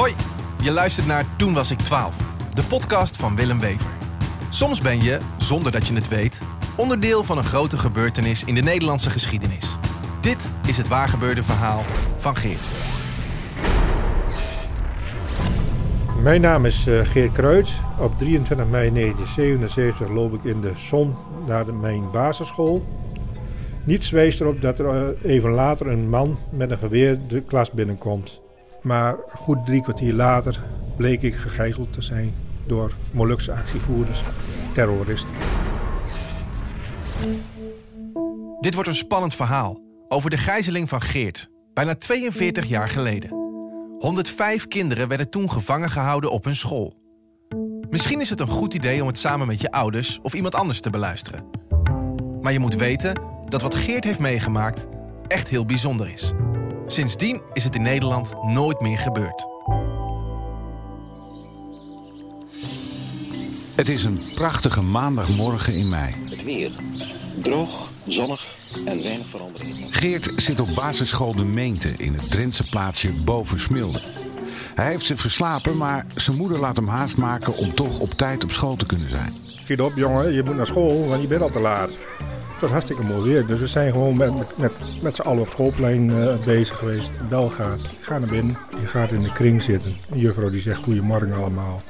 Hoi, je luistert naar Toen was ik 12, de podcast van Willem Wever. Soms ben je, zonder dat je het weet, onderdeel van een grote gebeurtenis in de Nederlandse geschiedenis. Dit is het waargebeurde verhaal van Geert. Mijn naam is uh, Geert Kruid. Op 23 mei 1977 loop ik in de zon naar mijn basisschool. Niets wijst erop dat er uh, even later een man met een geweer de klas binnenkomt. Maar goed drie kwartier later bleek ik gegijzeld te zijn door Molukse actievoerders, terroristen. Dit wordt een spannend verhaal over de gijzeling van Geert, bijna 42 jaar geleden. 105 kinderen werden toen gevangen gehouden op hun school. Misschien is het een goed idee om het samen met je ouders of iemand anders te beluisteren. Maar je moet weten dat wat Geert heeft meegemaakt echt heel bijzonder is. Sindsdien is het in Nederland nooit meer gebeurd. Het is een prachtige maandagmorgen in mei. Het weer. Droog, zonnig en weinig verandering. Geert zit op basisschool De Meente in het Drentse plaatsje boven Smilde. Hij heeft zich verslapen, maar zijn moeder laat hem haast maken om toch op tijd op school te kunnen zijn. Schiet op jongen, je moet naar school, want je bent al te laat. Was hartstikke mooi weer, dus we zijn gewoon met, met, met, z'n allen op schoolplein uh, bezig geweest. Bel gaat, ga naar binnen, je gaat in de kring zitten. De juffrouw die zegt goedemorgen allemaal.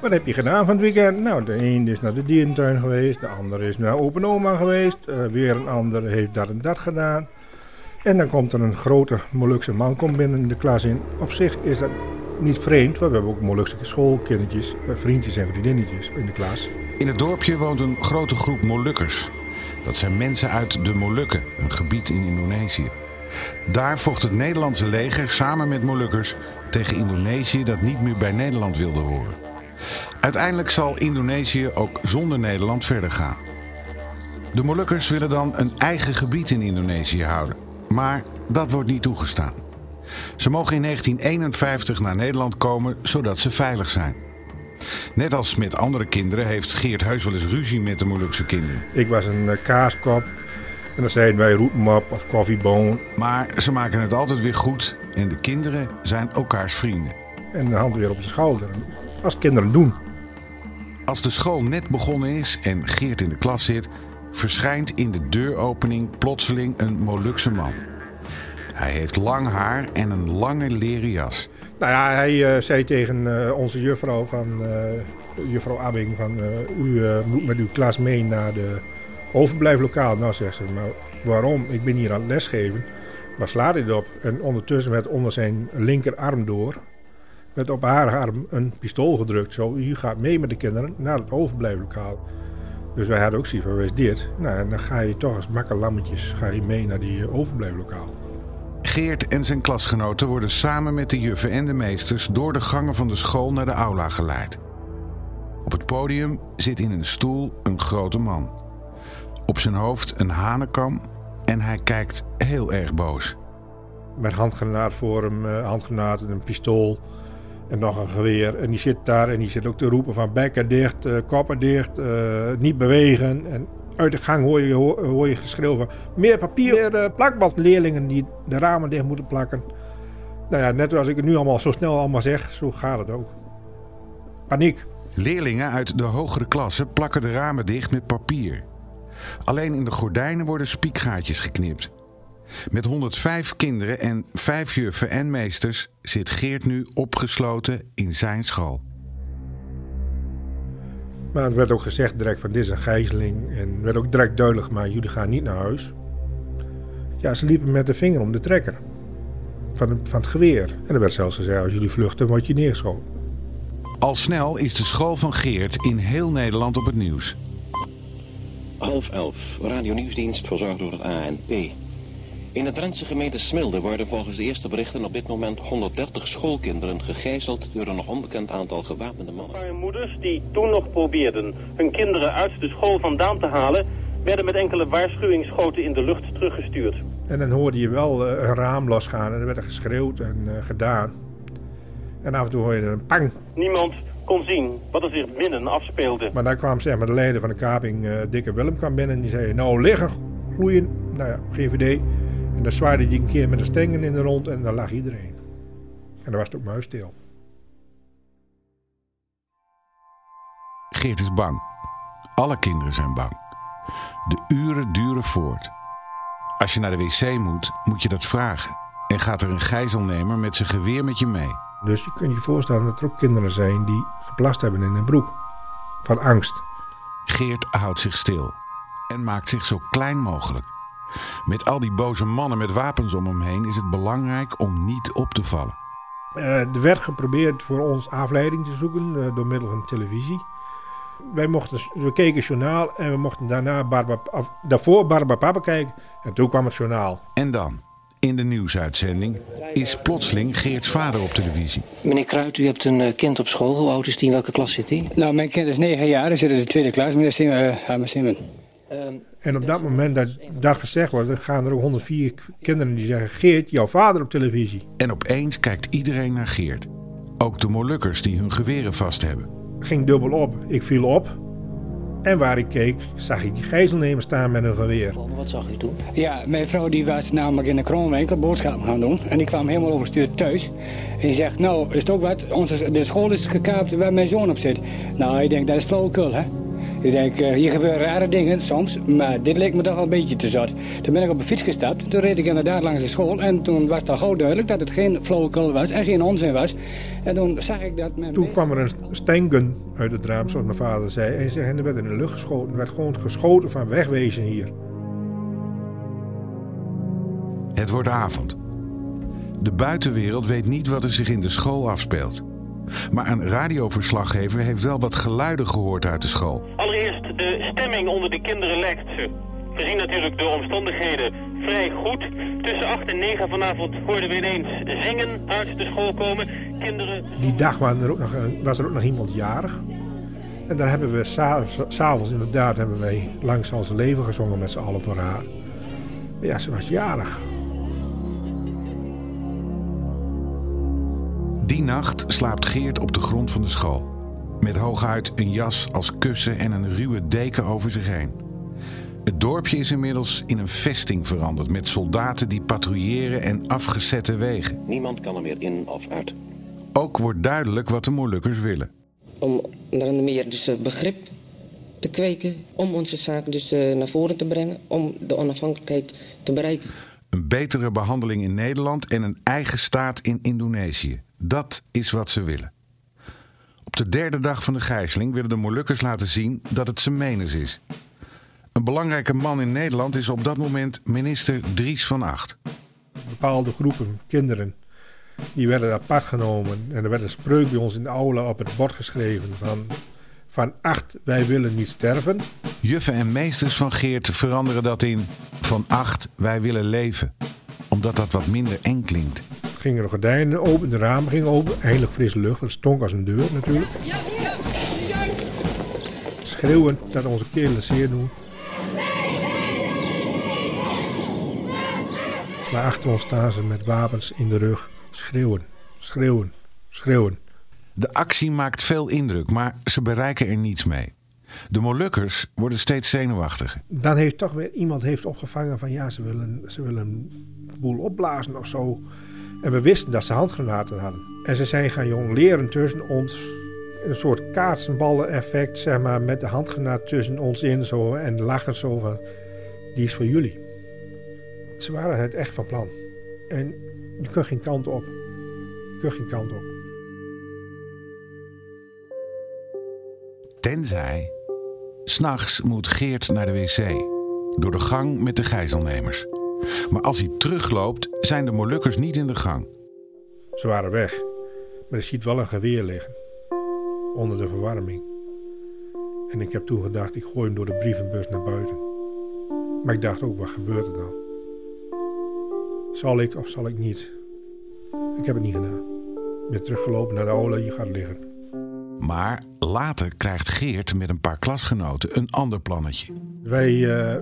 Wat heb je gedaan van het weekend? Nou, de een is naar de dierentuin geweest, de ander is naar open oma geweest, uh, weer een ander heeft dat en dat gedaan. En dan komt er een grote Molukse man komt binnen de klas in. Op zich is dat niet vreemd, want we hebben ook Molukse schoolkindertjes, vriendjes en vriendinnetjes in de klas. In het dorpje woont een grote groep Molukkers. Dat zijn mensen uit de Molukken, een gebied in Indonesië. Daar vocht het Nederlandse leger samen met Molukkers tegen Indonesië dat niet meer bij Nederland wilde horen. Uiteindelijk zal Indonesië ook zonder Nederland verder gaan. De Molukkers willen dan een eigen gebied in Indonesië houden. Maar dat wordt niet toegestaan. Ze mogen in 1951 naar Nederland komen zodat ze veilig zijn. Net als met andere kinderen heeft Geert heus wel eens ruzie met de Molukse kinderen. Ik was een uh, kaaskop en dan zeiden wij roetmap of koffieboon. Maar ze maken het altijd weer goed en de kinderen zijn elkaars vrienden. En de hand weer op de schouder, als kinderen doen. Als de school net begonnen is en Geert in de klas zit, verschijnt in de deuropening plotseling een Molukse man. Hij heeft lang haar en een lange leren jas. Nou ja, hij uh, zei tegen uh, onze juffrouw van uh, juffrouw Abbing van u moet met uw klas mee naar de overblijflokaal. Nou zegt ze, maar waarom? Ik ben hier aan het lesgeven. Waar slaat hij op? En ondertussen werd onder zijn linkerarm door werd op haar arm een pistool gedrukt. Zo, u gaat mee met de kinderen naar het overblijflokaal. Dus wij hadden ook zoiets van, is dit? Nou, dan ga je toch als makkelammetjes ga je mee naar die overblijflokaal. Geert en zijn klasgenoten worden samen met de juffen en de meesters door de gangen van de school naar de aula geleid. Op het podium zit in een stoel een grote man. Op zijn hoofd een hanenkam en hij kijkt heel erg boos. Met handgranaat voor hem, handgranaat en een pistool en nog een geweer. En die zit daar en die zit ook te roepen van bekken dicht, uh, koppen dicht, uh, niet bewegen. En uit de gang hoor je, hoor je geschreeuw van meer papier, meer uh, plakband. Leerlingen die de ramen dicht moeten plakken. Nou ja, net als ik het nu allemaal zo snel allemaal zeg, zo gaat het ook. Paniek. Leerlingen uit de hogere klasse plakken de ramen dicht met papier. Alleen in de gordijnen worden spiekgaatjes geknipt. Met 105 kinderen en 5 juffen en meesters zit Geert nu opgesloten in zijn school. Maar het werd ook gezegd direct van dit is een gijzeling. En werd ook direct duidelijk gemaakt, jullie gaan niet naar huis. Ja, ze liepen met de vinger om de trekker. Van, het, van het geweer. En er werd zelfs gezegd, als jullie vluchten, word je neergeschoten. Al snel is de school van Geert in heel Nederland op het nieuws. Half elf, radio nieuwsdienst verzorgd door het ANP. In de Drentse gemeente Smilde worden volgens de eerste berichten op dit moment 130 schoolkinderen gegijzeld door een nog onbekend aantal gewapende mannen. Moeders die toen nog probeerden hun kinderen uit de school vandaan te halen, werden met enkele waarschuwingsschoten in de lucht teruggestuurd. En dan hoorde je wel een raam losgaan en er werd er geschreeuwd en uh, gedaan. En af en toe hoorde je een pang. Niemand kon zien wat er zich binnen afspeelde. Maar daar kwam zeg maar, de leider van de kaping, uh, Dikke Willem, kwam binnen en die zei... Nou, liggen, gloeien. Nou ja, GVD. En dan zwaaide die een keer met de stengen in de rond en dan lag iedereen. En dan was het ook muisstil. Geert is bang. Alle kinderen zijn bang. De uren duren voort. Als je naar de wc moet, moet je dat vragen. En gaat er een gijzelnemer met zijn geweer met je mee. Dus je kunt je voorstellen dat er ook kinderen zijn die geplast hebben in hun broek. Van angst. Geert houdt zich stil en maakt zich zo klein mogelijk. Met al die boze mannen met wapens om hem heen is het belangrijk om niet op te vallen. Uh, er werd geprobeerd voor ons afleiding te zoeken uh, door middel van televisie. Wij mochten, we keken het journaal en we mochten daarna Barba, af, daarvoor Barbapapa kijken. En toen kwam het journaal. En dan, in de nieuwsuitzending, is plotseling Geerts vader op televisie. Meneer Kruid, u hebt een uh, kind op school. Hoe oud is die? In welke klas zit hij? Nou, mijn kind is 9 jaar. Hij zit in de tweede klas. Meneer Simon. En op dat moment dat dat gezegd wordt, gaan er ook 104 kinderen die zeggen: Geert, jouw vader op televisie. En opeens kijkt iedereen naar Geert. Ook de Molukkers die hun geweren vast hebben. Ging dubbel op. Ik viel op. En waar ik keek, zag ik die gijzelnemers staan met een geweer. Wat zag u toen? Ja, mijn vrouw die was namelijk in de kroonwinkel boodschappen gaan doen. En die kwam helemaal overstuurd thuis. En die zegt, nou, is het ook wat? Onze, de school is gekaapt waar mijn zoon op zit. Nou, ik denk, dat is flauwekul, hè? Ik denk, uh, hier gebeuren rare dingen soms, maar dit leek me toch wel een beetje te zat. Toen ben ik op een fiets gestapt, toen reed ik inderdaad langs de school... en toen was het al gauw duidelijk dat het geen flauwekul was en geen onzin was. En toen zag ik dat... Mijn toen kwam er een stengun uit het raam, zoals mijn vader zei... en, zei, en er werd in de lucht geschoten. Er werd gewoon geschoten van wegwezen hier. Het wordt avond. De buitenwereld weet niet wat er zich in de school afspeelt. Maar een radioverslaggever heeft wel wat geluiden gehoord uit de school. Allereerst de stemming onder de kinderen lijkt, gezien natuurlijk de omstandigheden, vrij goed. Tussen 8 en 9 vanavond hoorden we ineens zingen uit de school komen. Kinderen... Die dag was er ook nog, was er ook nog iemand jarig. En dan hebben we s'avonds inderdaad hebben wij langs als leven gezongen met z'n allen voor haar. Ja, ze was jarig. Die nacht slaapt Geert op de grond van de school. Met hooguit een jas als kussen en een ruwe deken over zich heen. Het dorpje is inmiddels in een vesting veranderd met soldaten die patrouilleren en afgezette wegen. Niemand kan er meer in of uit. Ook wordt duidelijk wat de Molukkers willen. Om onder meer dus begrip te kweken, om onze zaak dus naar voren te brengen, om de onafhankelijkheid te bereiken. Een betere behandeling in Nederland en een eigen staat in Indonesië. Dat is wat ze willen. Op de derde dag van de gijzeling willen de Molukkers laten zien dat het zijn menens is. Een belangrijke man in Nederland is op dat moment minister Dries van Acht. Bepaalde groepen kinderen die werden apart genomen en er werd een spreuk bij ons in de aula op het bord geschreven van van acht wij willen niet sterven. Juffen en meesters van Geert veranderen dat in van acht wij willen leven, omdat dat wat minder eng klinkt gingen de gordijnen open, de ramen gingen open. Eindelijk frisse lucht, het stonk als een deur natuurlijk. Schreeuwend dat onze kelen zeer doen. Maar achter ons staan ze met wapens in de rug. Schreeuwen, schreeuwen, schreeuwen. De actie maakt veel indruk, maar ze bereiken er niets mee. De Molukkers worden steeds zenuwachtiger. Dan heeft toch weer iemand heeft opgevangen van ja, ze willen, ze willen een boel opblazen of zo. En we wisten dat ze handgranaten hadden. En ze zijn gaan jong leren tussen ons. Een soort kaatsenballen effect, zeg maar, met de handgranaat tussen ons in zo. En lachen zo van, die is voor jullie. Ze waren het echt van plan. En je kunt geen kant op. Je kunt geen kant op. Tenzij... S'nachts moet Geert naar de wc. Door de gang met de gijzelnemers. Maar als hij terugloopt, zijn de Molukkers niet in de gang. Ze waren weg, maar er ziet wel een geweer liggen. Onder de verwarming. En ik heb toen gedacht, ik gooi hem door de brievenbus naar buiten. Maar ik dacht ook, wat gebeurt er dan? Zal ik of zal ik niet? Ik heb het niet gedaan. Ik ben teruggelopen naar de aula, je gaat liggen. Maar later krijgt Geert met een paar klasgenoten een ander plannetje. Wij uh,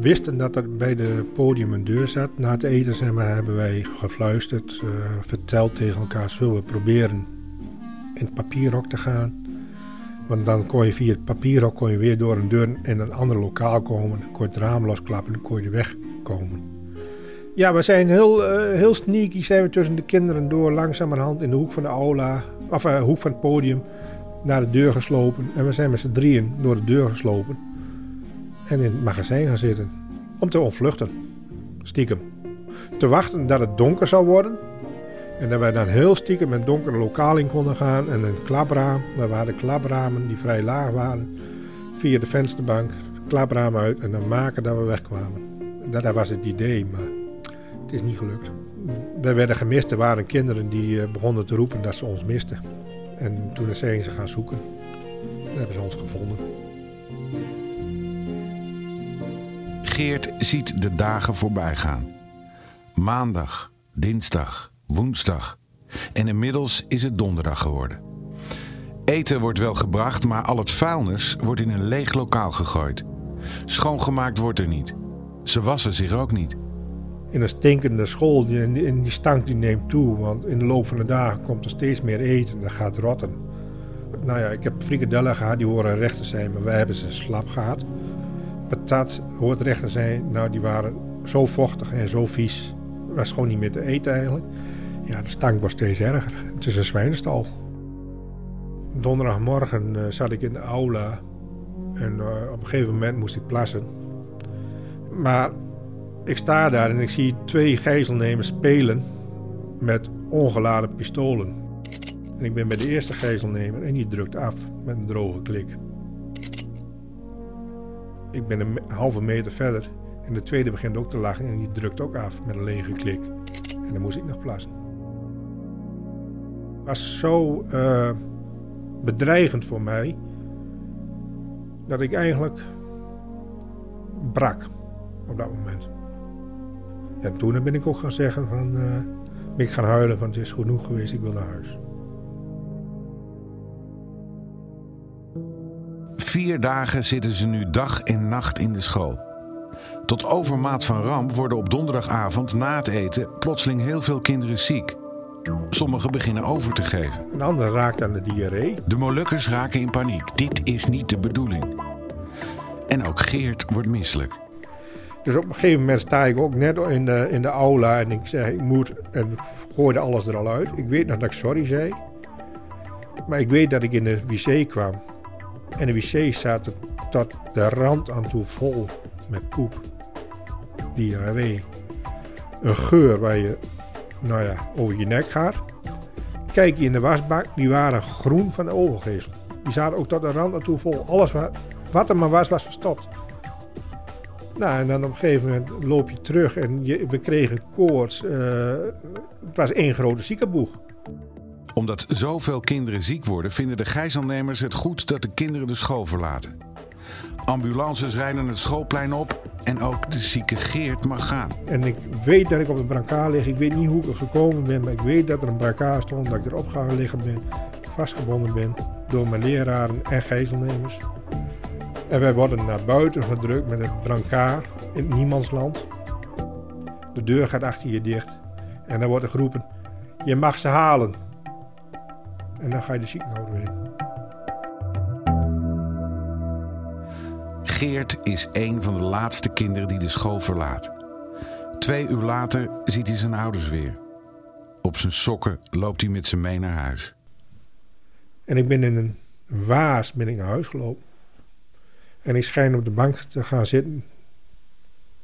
wisten dat er bij de podium een deur zat. Na het eten zeg maar, hebben wij gefluisterd, uh, verteld tegen elkaar... zullen we proberen in het papierhok te gaan... Want dan kon je via het papierhok kon je weer door een deur in een ander lokaal komen. Dan kon je het raam losklappen en kon je wegkomen. Ja, we zijn heel, uh, heel sneaky zijn we tussen de kinderen door langzamerhand in de hoek van de aula, of uh, hoek van het podium, naar de deur geslopen. En we zijn met z'n drieën door de deur geslopen. En in het magazijn gaan zitten. Om te ontvluchten. Stiekem. Te wachten dat het donker zou worden. En dat wij dan heel stiekem met donker lokaal in konden gaan. En een klapraam. Daar waren klapramen die vrij laag waren. Via de vensterbank. Klapraam uit. En dan maken dat we wegkwamen. Dat, was het idee, maar het is niet gelukt. We werden gemist. Er waren kinderen die eh, begonnen te roepen dat ze ons misten. En toen zijn ze gaan zoeken. En hebben ze ons gevonden. Geert ziet de dagen voorbij gaan. Maandag, dinsdag, woensdag. En inmiddels is het donderdag geworden. Eten wordt wel gebracht, maar al het vuilnis wordt in een leeg lokaal gegooid. Schoongemaakt wordt er niet. Ze wassen zich ook niet. In een stinkende school, en die stank die neemt toe. Want in de loop van de dagen komt er steeds meer eten en dat gaat rotten. Nou ja, ik heb frikadellen gehad, die horen recht te zijn, maar wij hebben ze slap gehad. Patat hoort recht te zijn, nou die waren zo vochtig en zo vies. Was gewoon niet meer te eten eigenlijk. Ja, de stank was steeds erger. Het is een zwijnenstal. Donderdagmorgen uh, zat ik in de aula en uh, op een gegeven moment moest ik plassen. Maar ik sta daar en ik zie twee gijzelnemers spelen met ongeladen pistolen. En ik ben bij de eerste gijzelnemer en die drukt af met een droge klik. Ik ben een halve meter verder en de tweede begint ook te lachen en die drukt ook af met een lege klik. En dan moest ik nog plassen. Het was zo uh, bedreigend voor mij dat ik eigenlijk brak op dat moment. En toen ben ik ook gaan zeggen van, uh, ik gaan huilen van het is genoeg geweest, ik wil naar huis. Vier dagen zitten ze nu dag en nacht in de school. Tot overmaat van ramp worden op donderdagavond na het eten plotseling heel veel kinderen ziek. Sommigen beginnen over te geven. Een ander raakt aan de diarree. De Molukkers raken in paniek. Dit is niet de bedoeling. En ook Geert wordt misselijk. Dus op een gegeven moment sta ik ook net in de, in de aula en ik zeg ik moet en gooide alles er al uit. Ik weet nog dat ik sorry zei. Maar ik weet dat ik in de wc kwam. En de wc zat tot de rand aan toe vol met poep. Diarree. Een geur waar je, nou ja, over je nek gaat. Kijk je in de wasbak, die waren groen van de overgeesel. Die zaten ook tot de rand aan toe vol. Alles wat, wat er maar was, was verstopt. Nou, en dan op een gegeven moment loop je terug en je, we kregen koorts. Uh, het was één grote ziekenboeg. Omdat zoveel kinderen ziek worden, vinden de gijzelnemers het goed dat de kinderen de school verlaten. Ambulances rijden het schoolplein op en ook de zieke Geert mag gaan. En ik weet dat ik op een brancard lig. Ik weet niet hoe ik er gekomen ben, maar ik weet dat er een brancard stond, dat ik erop gaan liggen ben, vastgebonden ben door mijn leraren en gijzelnemers. En wij worden naar buiten gedrukt met een brancard in niemandsland. De deur gaat achter je dicht. En dan wordt er geroepen, je mag ze halen. En dan ga je de ziekenhuis in. Geert is een van de laatste kinderen die de school verlaat. Twee uur later ziet hij zijn ouders weer. Op zijn sokken loopt hij met ze mee naar huis. En ik ben in een waas ben ik naar huis gelopen. En ik schijn op de bank te gaan zitten.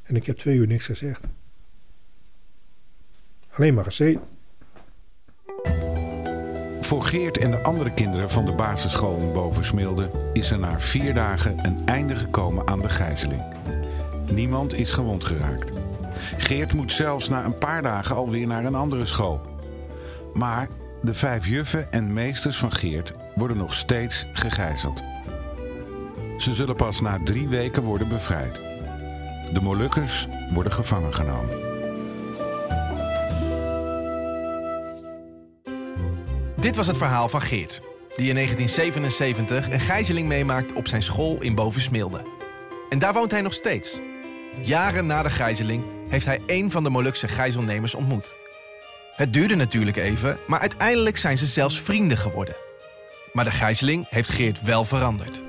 En ik heb twee uur niks gezegd. Alleen maar gezeten. Voor Geert en de andere kinderen van de basisschool in Bovensmilde is er na vier dagen een einde gekomen aan de gijzeling. Niemand is gewond geraakt. Geert moet zelfs na een paar dagen alweer naar een andere school. Maar de vijf juffen en meesters van Geert worden nog steeds gegijzeld. Ze zullen pas na drie weken worden bevrijd. De Molukkers worden gevangen genomen. Dit was het verhaal van Geert, die in 1977 een gijzeling meemaakt op zijn school in Bovensmilde. En daar woont hij nog steeds. Jaren na de gijzeling heeft hij een van de Molukse gijzelnemers ontmoet. Het duurde natuurlijk even, maar uiteindelijk zijn ze zelfs vrienden geworden. Maar de gijzeling heeft Geert wel veranderd.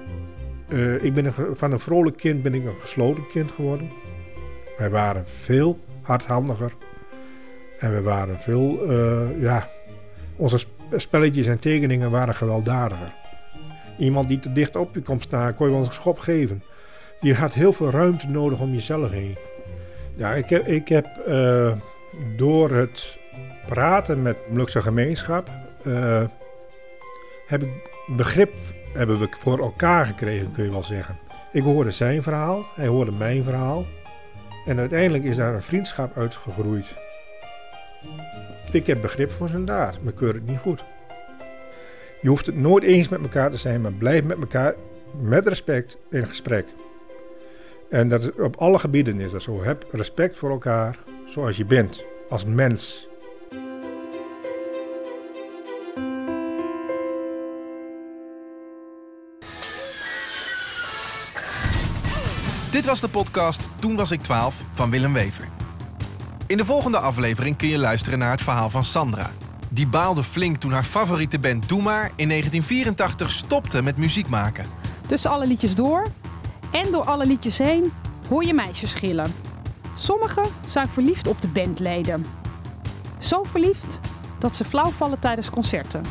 Uh, ik ben van een vrolijk kind ben ik een gesloten kind geworden. Wij waren veel hardhandiger. En we waren veel, uh, ja, onze spelletjes en tekeningen waren gewelddadiger. Iemand die te dicht op je komt staan, kon je wel een schop geven. Je had heel veel ruimte nodig om jezelf heen. Ja, ik heb, ik heb uh, door het praten met de Molukse gemeenschap... Uh, heb ik begrip hebben we voor elkaar gekregen, kun je wel zeggen. Ik hoorde zijn verhaal, hij hoorde mijn verhaal. En uiteindelijk is daar een vriendschap uitgegroeid. Ik heb begrip voor zijn daad, maar keur het niet goed. Je hoeft het nooit eens met elkaar te zijn, maar blijf met elkaar met respect in gesprek. En dat op alle gebieden is dat zo. Heb respect voor elkaar zoals je bent, als mens. Dit was de podcast Toen was ik 12 van Willem Wever. In de volgende aflevering kun je luisteren naar het verhaal van Sandra. Die baalde flink toen haar favoriete band Doe Maar in 1984 stopte met muziek maken. Tussen alle liedjes door en door alle liedjes heen hoor je meisjes schillen. Sommigen zijn verliefd op de bandleden. Zo verliefd dat ze flauw vallen tijdens concerten.